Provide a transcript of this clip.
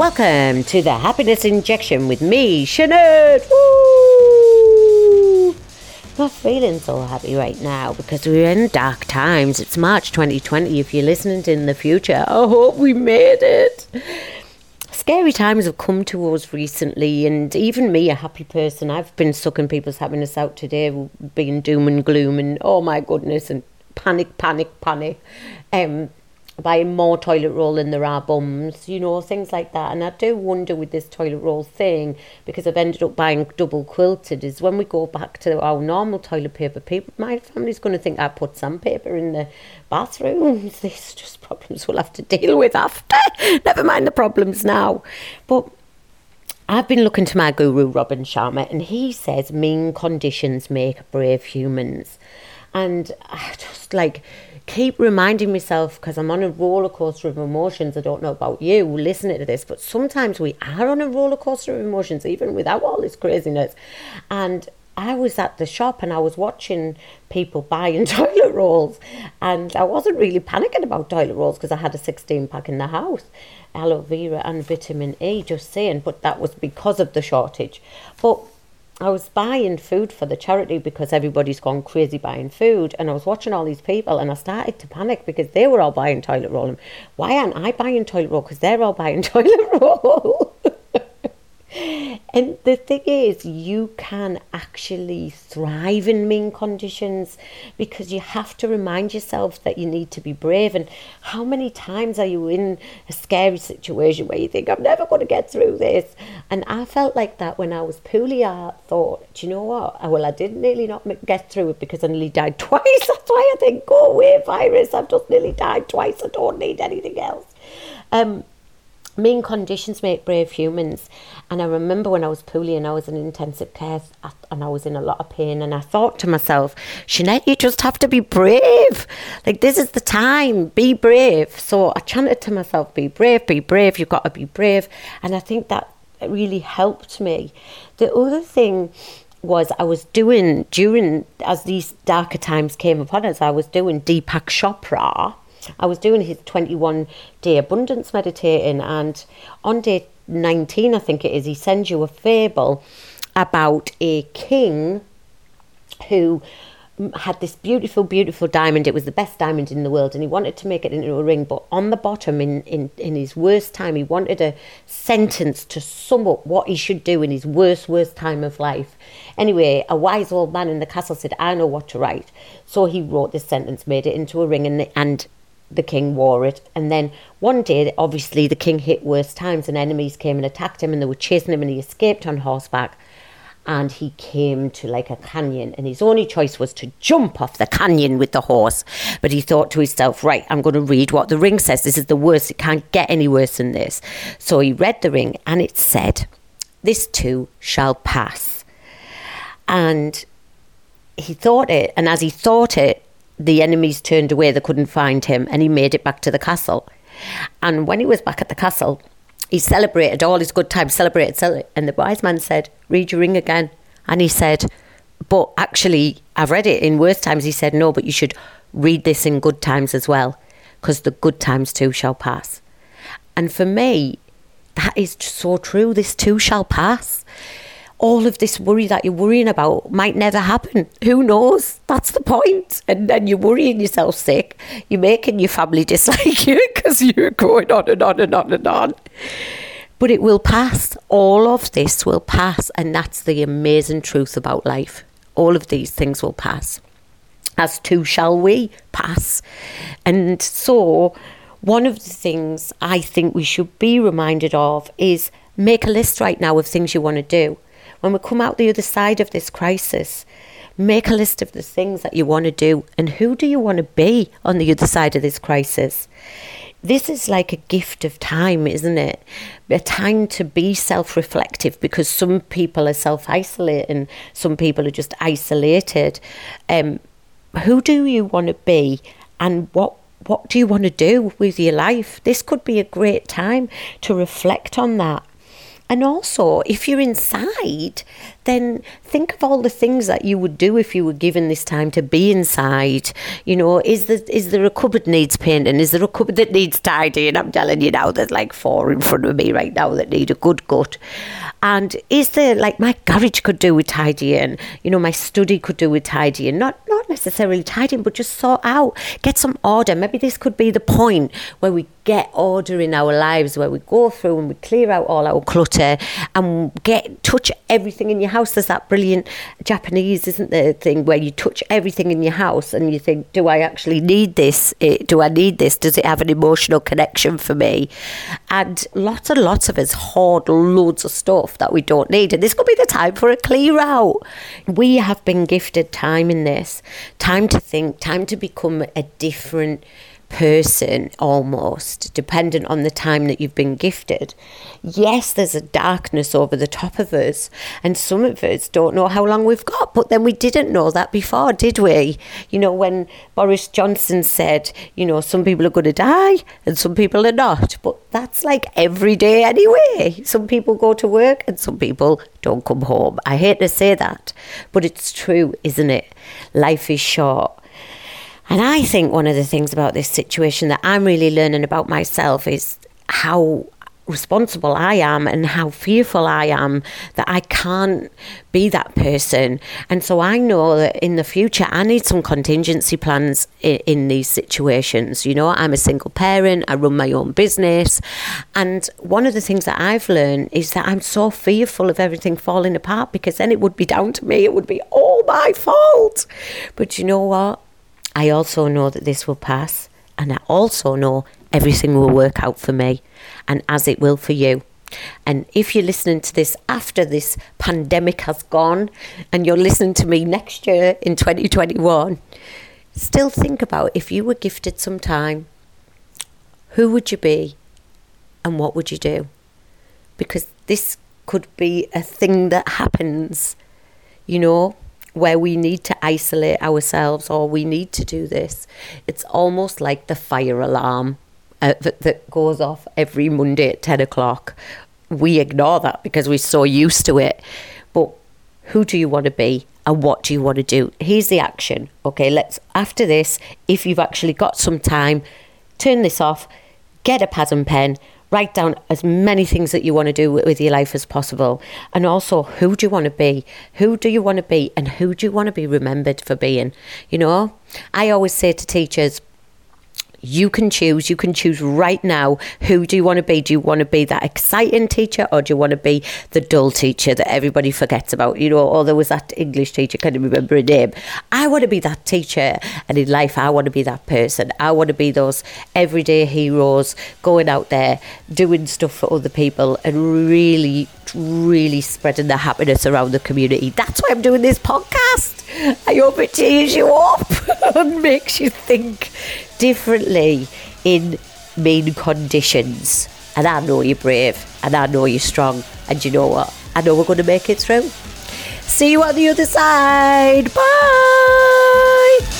Welcome to the Happiness Injection with me, Sinead. Woo! Not feeling so happy right now because we're in dark times. It's March 2020. If you're listening in the future, I hope we made it. Scary times have come to us recently, and even me, a happy person, I've been sucking people's happiness out today, being doom and gloom, and oh my goodness, and panic, panic, panic. Um, buying more toilet roll than there are bums, you know, things like that. And I do wonder with this toilet roll thing, because I've ended up buying double quilted, is when we go back to our normal toilet paper, people, my family's going to think I put sandpaper in the bathrooms. These just problems we'll have to deal with after. Never mind the problems now. But I've been looking to my guru, Robin Sharma, and he says mean conditions make brave humans. And I just like, keep reminding myself because I'm on a roller coaster of emotions. I don't know about you listening to this, but sometimes we are on a roller coaster of emotions, even without all this craziness. And I was at the shop and I was watching people buying toilet rolls, and I wasn't really panicking about toilet rolls because I had a 16 pack in the house, aloe vera and vitamin E, just saying, but that was because of the shortage. But I was buying food for the charity because everybody's gone crazy buying food, and I was watching all these people, and I started to panic because they were all buying toilet roll. And why aren't I buying toilet roll? Because they're all buying toilet roll. And the thing is, you can actually thrive in mean conditions because you have to remind yourself that you need to be brave. And how many times are you in a scary situation where you think, I'm never going to get through this? And I felt like that when I was poorly. I thought, do you know what? Well, I did nearly not get through it because I nearly died twice. That's why I think, go away, virus. I've just nearly died twice. I don't need anything else. Um, mean conditions make brave humans. And I remember when I was poorly and I was in intensive care and I was in a lot of pain, and I thought to myself, Sinead, you just have to be brave. Like, this is the time, be brave. So I chanted to myself, be brave, be brave, you've got to be brave. And I think that really helped me. The other thing was I was doing during as these darker times came upon us, I was doing Deepak Chopra I was doing his 21 day abundance meditating, and on day 19, I think it is, he sends you a fable about a king who had this beautiful, beautiful diamond. It was the best diamond in the world, and he wanted to make it into a ring. But on the bottom, in, in, in his worst time, he wanted a sentence to sum up what he should do in his worst, worst time of life. Anyway, a wise old man in the castle said, I know what to write. So he wrote this sentence, made it into a ring, and, and the king wore it. And then one day, obviously, the king hit worse times and enemies came and attacked him and they were chasing him and he escaped on horseback. And he came to like a canyon, and his only choice was to jump off the canyon with the horse. But he thought to himself, right, I'm going to read what the ring says. This is the worst. It can't get any worse than this. So he read the ring, and it said, This too shall pass. And he thought it, and as he thought it, the enemies turned away, they couldn't find him, and he made it back to the castle. And when he was back at the castle, he celebrated all his good times, celebrated, celebrated. And the wise man said, Read your ring again. And he said, But actually, I've read it in worse times. He said, No, but you should read this in good times as well, because the good times too shall pass. And for me, that is so true. This too shall pass all of this worry that you're worrying about might never happen. Who knows? That's the point. And then you're worrying yourself sick. You're making your family dislike you because you're going on and on and on and on. But it will pass. All of this will pass. And that's the amazing truth about life. All of these things will pass. As too shall we pass. And so, one of the things I think we should be reminded of is make a list right now of things you want to do when we come out the other side of this crisis, make a list of the things that you want to do and who do you want to be on the other side of this crisis. This is like a gift of time, isn't it? A time to be self reflective because some people are self isolating, some people are just isolated. Um, who do you want to be and what what do you want to do with your life? This could be a great time to reflect on that And also, if you're inside, then think of all the things that you would do if you were given this time to be inside. You know, is there is there a cupboard needs painting? Is there a cupboard that needs tidying? I'm telling you now, there's like four in front of me right now that need a good gut. And is there like my garage could do with tidying? You know, my study could do with tidying. Not not necessarily tidying, but just sort out, get some order. Maybe this could be the point where we get order in our lives, where we go through and we clear out all our clutter and get touch everything in your house. There's that brilliant Japanese, isn't there, thing where you touch everything in your house and you think, do I actually need this? Eh, do I need this? Does it have an emotional connection for me? And lots and lots of us hoard loads of stuff that we don't need. And this could be the time for a clear out. We have been gifted time in this time to think, time to become a different person almost, dependent on the time that you've been gifted. Yes, there's a darkness over the top of us, and some of us don't know how long we've got, but then we didn't know that before, did we? You know, when Boris Johnson said, you know, some people are going to die and some people are not, but that's like every day anyway. Some people go to work and some people don't come home. I hate to say that, but it's true, isn't it? Life is short and I think one of the things about this situation that I'm really learning about myself is how responsible I am and how fearful I am that I can't be that person. And so I know that in the future, I need some contingency plans in, in, these situations. You know, I'm a single parent, I run my own business. And one of the things that I've learned is that I'm so fearful of everything falling apart because then it would be down to me, it would be all my fault. But you know what? I also know that this will pass, and I also know everything will work out for me, and as it will for you. And if you're listening to this after this pandemic has gone, and you're listening to me next year in 2021, still think about if you were gifted some time, who would you be and what would you do? Because this could be a thing that happens, you know, where we need to isolate ourselves or we need to do this. It's almost like the fire alarm uh, that, that goes off every Monday at 10 o'clock. We ignore that because we're so used to it. But who do you want to be? and what do you want to do? Here's the action. Okay, let's, after this, if you've actually got some time, turn this off, get a pad and pen, write down as many things that you want to do with your life as possible. And also, who do you want to be? Who do you want to be? And who do you want to be remembered for being? You know, I always say to teachers, you can choose. You can choose right now who do you want to be? Do you want to be that exciting teacher or do you want to be the dull teacher that everybody forgets about? You know, or there was that English teacher, can't remember her name. I want to be that teacher and in life I want to be that person. I want to be those everyday heroes going out there doing stuff for other people and really really spreading the happiness around the community. That's why I'm doing this podcast. I hope it cheers you up and makes you think differently in mean conditions. And I know you're brave and I know you're strong. And you know what? I know we're going to make it through. See you on the other side. Bye.